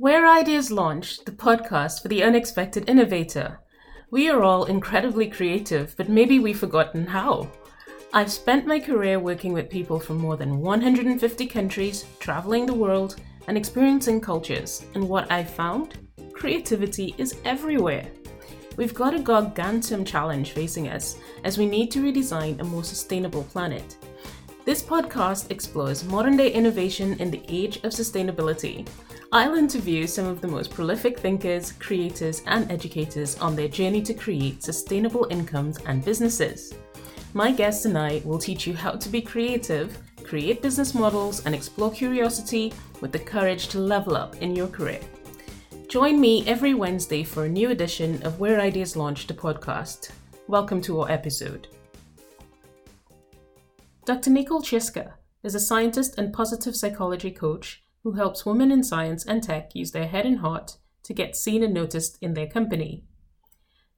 Where Ideas Launch, the podcast for the unexpected innovator. We are all incredibly creative, but maybe we've forgotten how. I've spent my career working with people from more than 150 countries, traveling the world, and experiencing cultures. And what I've found? Creativity is everywhere. We've got a gargantuan challenge facing us as we need to redesign a more sustainable planet. This podcast explores modern day innovation in the age of sustainability. I'll interview some of the most prolific thinkers, creators, and educators on their journey to create sustainable incomes and businesses. My guests and I will teach you how to be creative, create business models, and explore curiosity with the courage to level up in your career. Join me every Wednesday for a new edition of Where Ideas Launch the podcast. Welcome to our episode. Dr. Nicole Tschierske is a scientist and positive psychology coach who helps women in science and tech use their head and heart to get seen and noticed in their company.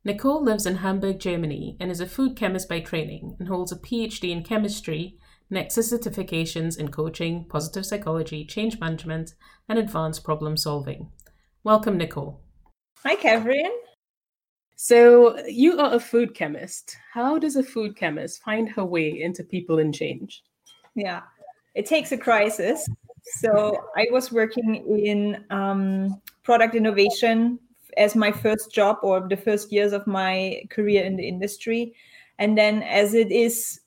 Nicole lives in Hamburg, Germany, and is a food chemist by training and holds a PhD in chemistry, Nexus certifications in coaching, positive psychology, change management, and advanced problem solving. Welcome, Nicole. Hi, Catherine. So, you are a food chemist. How does a food chemist find her way into people and change? Yeah, it takes a crisis. So, I was working in um, product innovation as my first job or the first years of my career in the industry. And then, as it is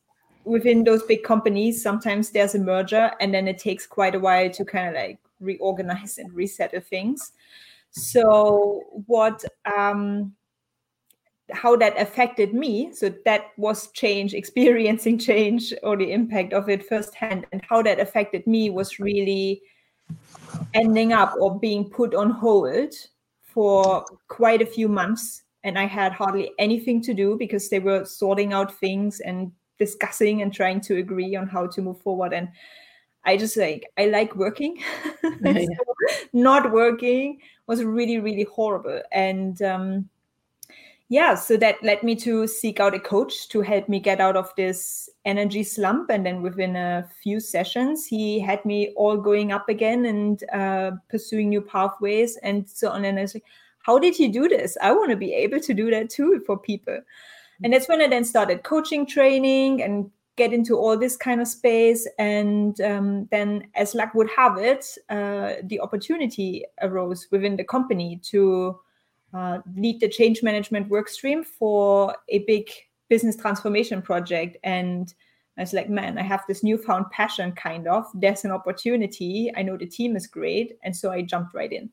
within those big companies, sometimes there's a merger, and then it takes quite a while to kind of like reorganize and resettle things. So, what um, how that affected me. So that was change experiencing change or the impact of it firsthand. And how that affected me was really ending up or being put on hold for quite a few months. And i had hardly anything to do because they were sorting out things and discussing and trying to agree on how to move forward. And i just like i like working. Yeah. not working was really really horrible. And um yeah, so that led me to seek out a coach to help me get out of this energy slump. And then within a few sessions, he had me all going up again and uh, pursuing new pathways and so on. And I was like, how did you do this? I want to be able to do that too for people. And that's when I then started coaching training and get into all this kind of space. And um, then, as luck would have it, uh, the opportunity arose within the company to uh, lead the change management work stream for a big business transformation project. And I was like, man, I have this newfound passion, kind of. There's an opportunity. I know the team is great. And so I jumped right in.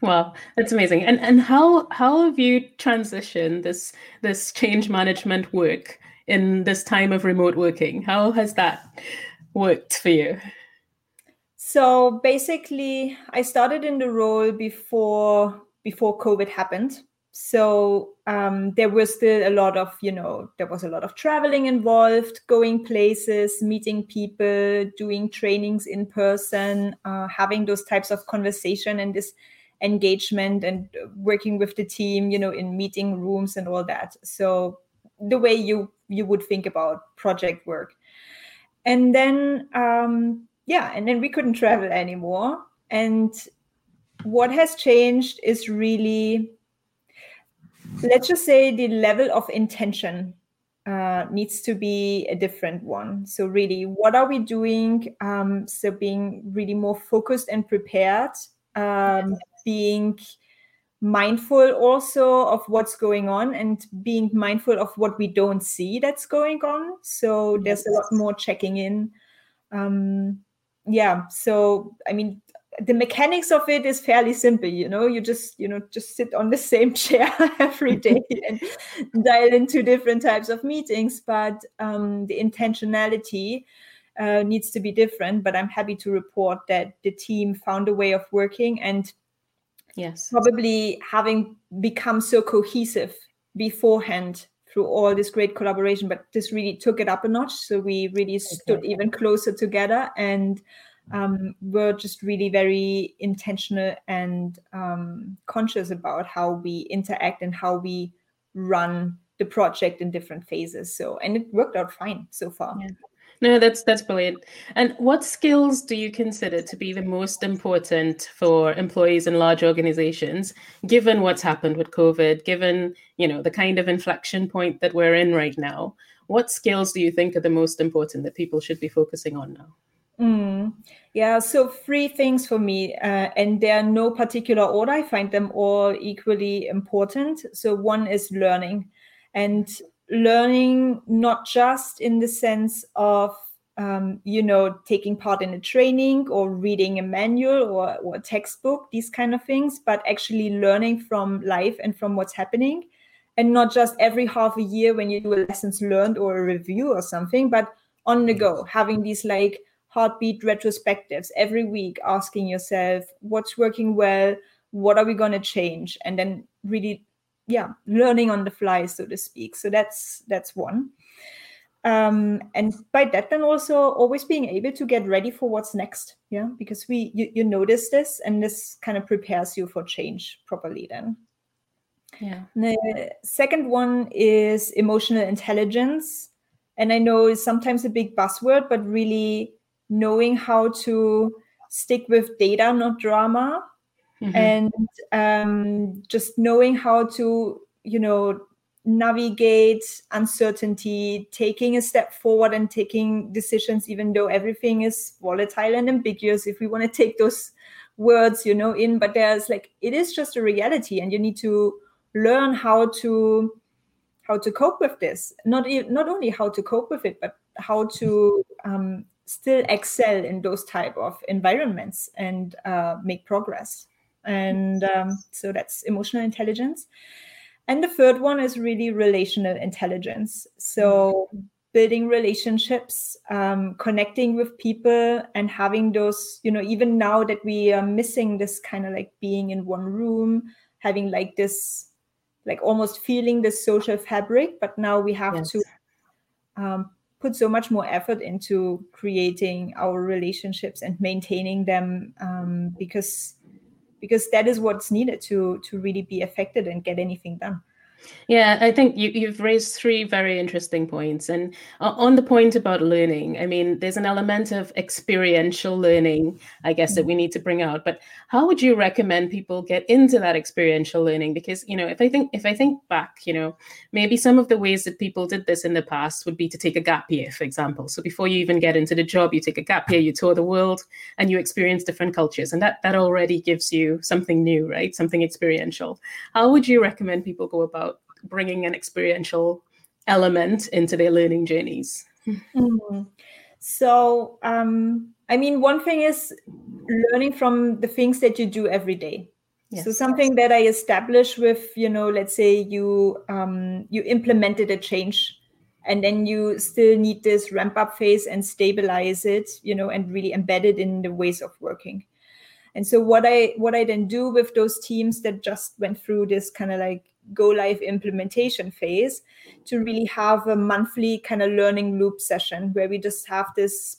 Wow, that's amazing. And and how how have you transitioned this this change management work in this time of remote working? How has that worked for you? So basically, I started in the role before before COVID happened. So um, there was still a lot of, you know, there was a lot of traveling involved, going places, meeting people, doing trainings in person, uh, having those types of conversation and this engagement and working with the team, you know, in meeting rooms and all that. So the way you you would think about project work, and then um, yeah, and then we couldn't travel anymore, and what has changed is really let's just say the level of intention uh, needs to be a different one. So, really, what are we doing? Um, so, being really more focused and prepared, um, being mindful also of what's going on, and being mindful of what we don't see that's going on. So, there's a lot more checking in. Um, yeah. So, I mean, the mechanics of it is fairly simple you know you just you know just sit on the same chair every day and dial into different types of meetings but um, the intentionality uh, needs to be different but i'm happy to report that the team found a way of working and yes probably having become so cohesive beforehand through all this great collaboration but this really took it up a notch so we really stood okay. even closer together and um, we're just really very intentional and um, conscious about how we interact and how we run the project in different phases. So, and it worked out fine so far. Yeah. No, that's that's brilliant. And what skills do you consider to be the most important for employees in large organizations, given what's happened with COVID, given you know the kind of inflection point that we're in right now? What skills do you think are the most important that people should be focusing on now? Mm, yeah, so three things for me, uh, and they are no particular order. I find them all equally important. So one is learning, and learning not just in the sense of um, you know taking part in a training or reading a manual or, or a textbook these kind of things but actually learning from life and from what's happening and not just every half a year when you do a lessons learned or a review or something but on the go having these like heartbeat retrospectives every week asking yourself what's working well? What are we going to change? And then really yeah learning on the fly so to speak. So that's that's one. Um, and by that then also always being able to get ready for what's next yeah? Because we you, you notice this and this kind of prepares you for change properly then. Yeah. The second one is emotional intelligence. And i know it's sometimes a big buzzword but really knowing how to stick with data not drama. Mm-hmm. and um, just knowing how to you know navigate uncertainty taking a step forward and taking decisions even though everything is volatile and ambiguous if we want to take those words you know in. But there's like it is just a reality and you need to learn how to how to cope with this. Not not only how to cope with it but how to um, still excel in those type of environments and uh, make progress. And um, so that's emotional intelligence. And the third one is really relational intelligence. So building relationships um, connecting with people and having those you know even now that we are missing this kind of like being in one room having like this like almost feeling the social fabric but now we have yes. to um, put so much more effort into creating our relationships and maintaining them um, because because that is what's needed to to really be affected and get anything done yeah, I think you, you've raised three very interesting points. And uh, on the point about learning, I mean, there's an element of experiential learning, I guess, that we need to bring out. But how would you recommend people get into that experiential learning? Because, you know, if I think if I think back, you know, maybe some of the ways that people did this in the past would be to take a gap year, for example. So before you even get into the job, you take a gap year, you tour the world, and you experience different cultures. And that that already gives you something new, right? Something experiential. How would you recommend people go about bringing an experiential element into their learning journeys? Mm-hmm. So, um, I mean, one thing is learning from the things that you do every day. Yes. So something that I established with, you know, let's say you um, you implemented a change, and then you still need this ramp up phase and stabilize it, you know, and really embed it in the ways of working. And so what I what I then do with those teams that just went through this kind of like go live implementation phase to really have a monthly kind of learning loop session where we just have this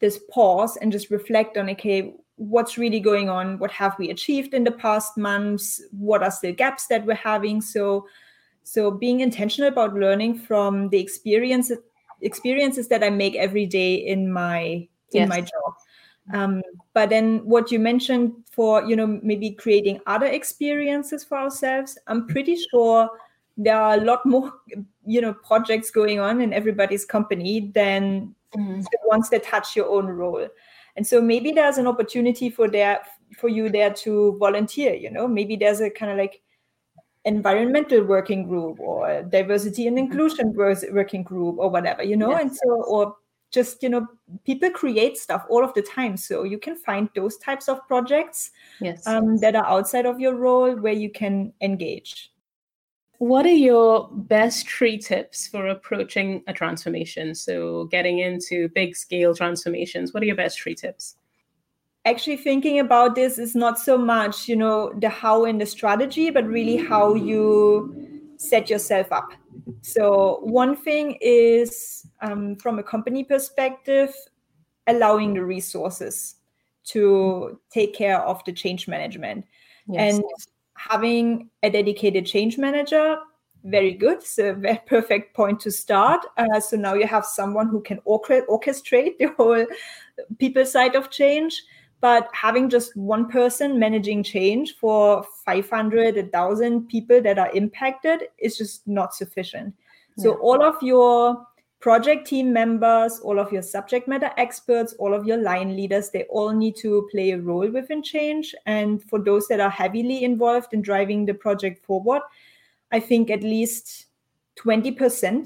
this pause and just reflect on okay what's really going on? What have we achieved in the past months? What are the gaps that we're having? So so being intentional about learning from the experience experiences that i make every day in my in my job um, but then what you mentioned for you know maybe creating other experiences for ourselves i'm pretty sure there are a lot more you know projects going on in everybody's company than mm-hmm. the ones that touch your own role and so maybe there's an opportunity for there for you there to volunteer you know maybe there's a kind of like environmental working group or diversity and inclusion working group or whatever you know yes. and so or just you know people create stuff all of the time. So you can find those types of projects yes. um, that are outside of your role where you can engage. What are your best three tips for approaching a transformation? So getting into big scale transformations what are your best three tips? Actually thinking about this is not so much you know the how and the strategy but really how you set yourself up so one thing is um, from a company perspective, allowing the resources to take care of the change management yes. and having a dedicated change manager very good. It's a very perfect point to start. Uh, so now you have someone who can orchestrate the whole people side of change. But having just one person managing change for 500, 1,000 people that are impacted is just not sufficient. So yeah. all of your project team members, all of your subject matter experts, all of your line leaders, they all need to play a role within change. And for those that are heavily involved in driving the project forward, I think at least 20% mm-hmm.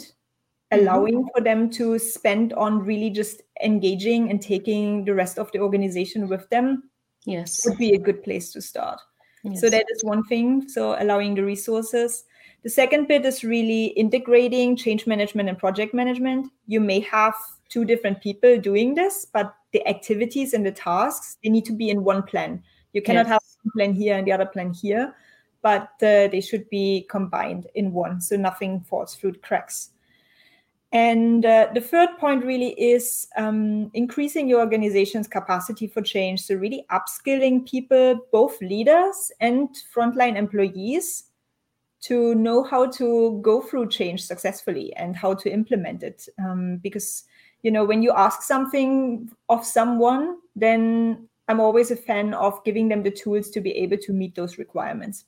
Allowing mm-hmm. for them to spend on really just engaging and taking the rest of the organization with them yes would be a good place to start yes. so that is one thing so allowing the resources the second bit is really integrating change management and project management you may have two different people doing this but the activities and the tasks they need to be in one plan you cannot yes. have one plan here and the other plan here but uh, they should be combined in one so nothing falls through the cracks. And uh, the third point really is um, increasing your organization's capacity for change. So, really upskilling people, both leaders and frontline employees, to know how to go through change successfully and how to implement it. Um, because, you know, when you ask something of someone, then I'm always a fan of giving them the tools to be able to meet those requirements.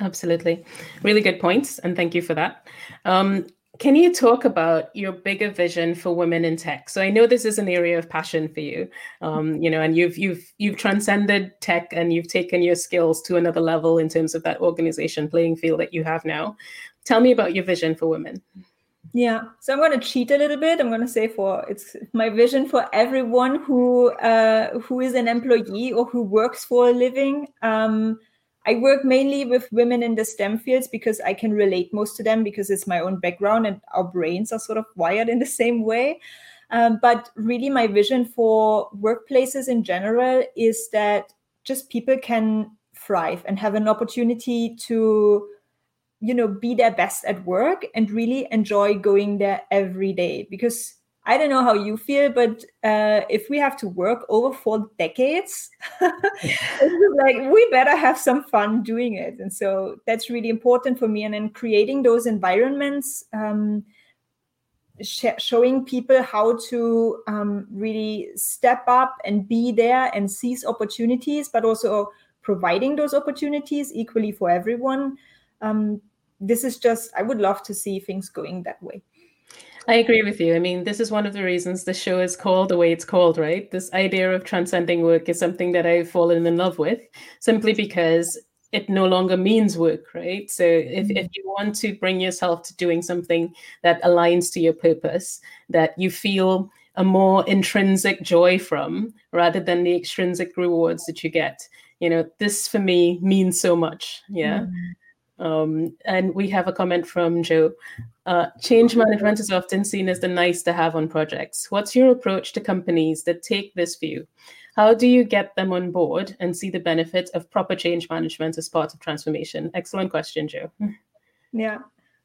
Absolutely. Really good points. And thank you for that. Um, can you talk about your bigger vision for women in tech? So I know this is an area of passion for you, um, you know, and you've you've you've transcended tech and you've taken your skills to another level in terms of that organization playing field that you have now. Tell me about your vision for women. Yeah, so I'm going to cheat a little bit. I'm going to say for it's my vision for everyone who uh, who is an employee or who works for a living. Um, I work mainly with women in the STEM fields because I can relate most to them because it's my own background and our brains are sort of wired in the same way. Um, but really, my vision for workplaces in general is that just people can thrive and have an opportunity to you know be their best at work and really enjoy going there every day because I don't know how you feel, but uh, if we have to work over four decades, like we better have some fun doing it. And so that's really important for me. And then creating those environments, um, sh- showing people how to um, really step up and be there and seize opportunities, but also providing those opportunities equally for everyone. Um, this is just, I would love to see things going that way. I agree with you. I mean, this is one of the reasons the show is called the way it's called, right? This idea of transcending work is something that I've fallen in love with simply because it no longer means work, right? So if, if you want to bring yourself to doing something that aligns to your purpose, that you feel a more intrinsic joy from rather than the extrinsic rewards that you get, you know, this for me means so much. Yeah. Mm. Um, and we have a comment from Joe. Uh, change management is often seen as the nice to have on projects. What's your approach to companies that take this view? How do you get them on board and see the benefit of proper change management as part of transformation? Excellent question, Joe. Yeah.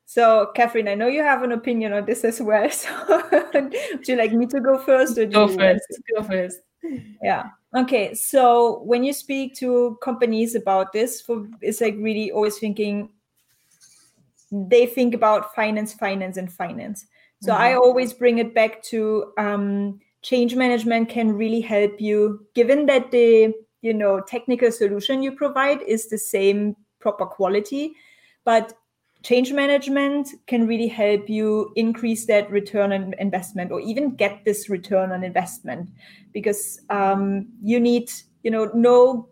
So, Catherine, I know you have an opinion on this as well. So, would you like me to go first? Or go first. Go first. Yeah. Okay, so when you speak to companies about this, for it's like really always thinking they think about finance, finance, and finance. So mm-hmm. I always bring it back to um, change management can really help you, given that the you know technical solution you provide is the same proper quality, but change management can really help you increase that return on investment or even get this return on investment because um, you need you know no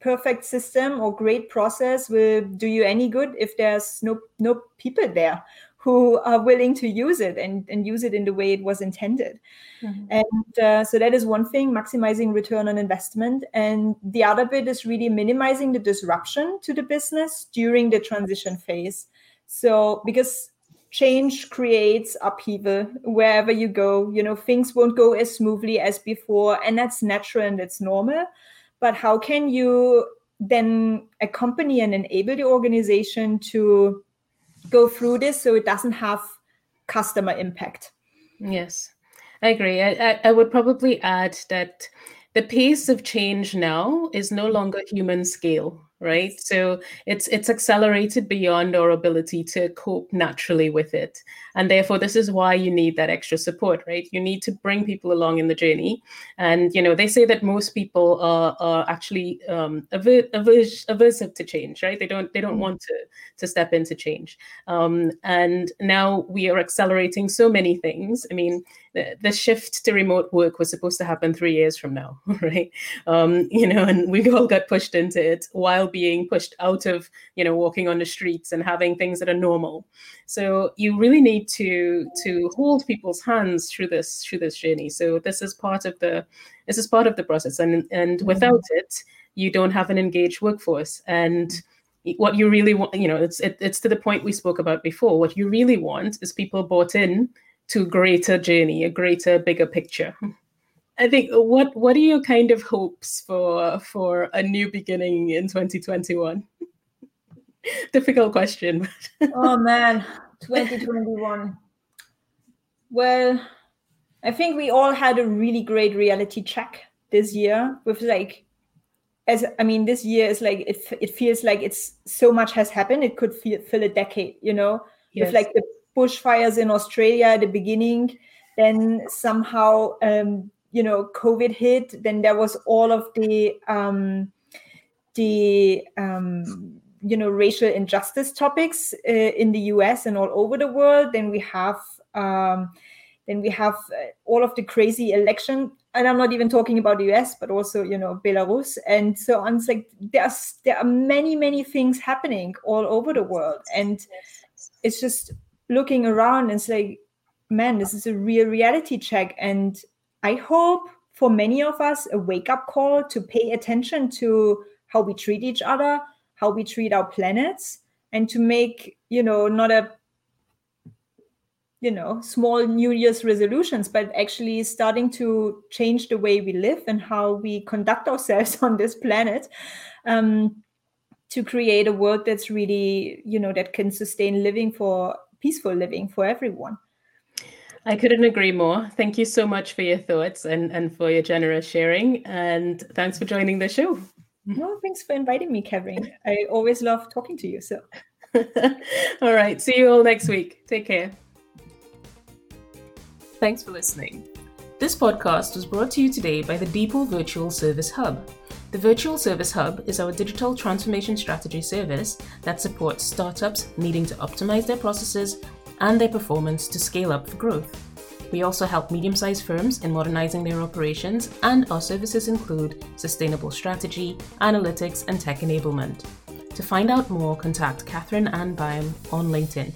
perfect system or great process will do you any good if there's no no people there who are willing to use it and, and use it in the way it was intended. Mm-hmm. And uh, so that is one thing, maximizing return on investment. And the other bit is really minimizing the disruption to the business during the transition phase. So because change creates upheaval wherever you go, you know, things won't go as smoothly as before, and that's natural and that's normal. But how can you then accompany and enable the organization to go through this so it doesn't have customer impact? Yes, I agree. I, I would probably add that the pace of change now is no longer human scale right? So it's it's accelerated beyond our ability to cope naturally with it. And therefore this is why you need that extra support right? You need to bring people along in the journey. And you know they say that most people are, are actually um, aver- aver- aversive to change right? They don't they don't mm-hmm. want to to step into change. Um, and now we are accelerating so many things. I mean the, the shift to remote work was supposed to happen three years from now right? Um, you know and we all got pushed into it while being pushed out of you know walking on the streets and having things that are normal. So you really need to to hold people's hands through this through this journey. So this is part of the this is part of the process. And and mm-hmm. without it you don't have an engaged workforce. And what you really want you know it's it, it's to the point we spoke about before. What you really want is people bought in to greater journey a greater bigger picture I think what what are your kind of hopes for for a new beginning in 2021? Difficult question. oh man, 2021. Well, I think we all had a really great reality check this year with like as I mean this year is like it it feels like it's so much has happened it could feel, fill a decade, you know. Yes. With like the bushfires in Australia at the beginning, then somehow um you know covid hit then there was all of the um the um you know racial injustice topics uh, in the us and all over the world. Then we have um then we have uh, all of the crazy election and i'm not even talking about the us but also you know belarus and so on. It's like there's there are many many things happening all over the world. And it's just looking around and say, man this is a real reality check. And I hope for many of us a wake up call to pay attention to how we treat each other, how we treat our planets, and to make, you know, not a you know small new year's resolutions but actually starting to change the way we live and how we conduct ourselves on this planet um, to create a world that's really you know that can sustain living for peaceful living for everyone I couldn't agree more. Thank you so much for your thoughts and, and for your generous sharing. And thanks for joining the show. No, thanks for inviting me, Kevin. I always love talking to you. So, all right. See you all next week. Take care. Thanks for listening. This podcast was brought to you today by the Depot Virtual Service Hub. The Virtual Service Hub is our digital transformation strategy service that supports startups needing to optimize their processes and their performance to scale up for growth. We also help medium sized firms in modernizing their operations, and our services include sustainable strategy, analytics, and tech enablement. To find out more, contact Catherine Ann Baum on LinkedIn.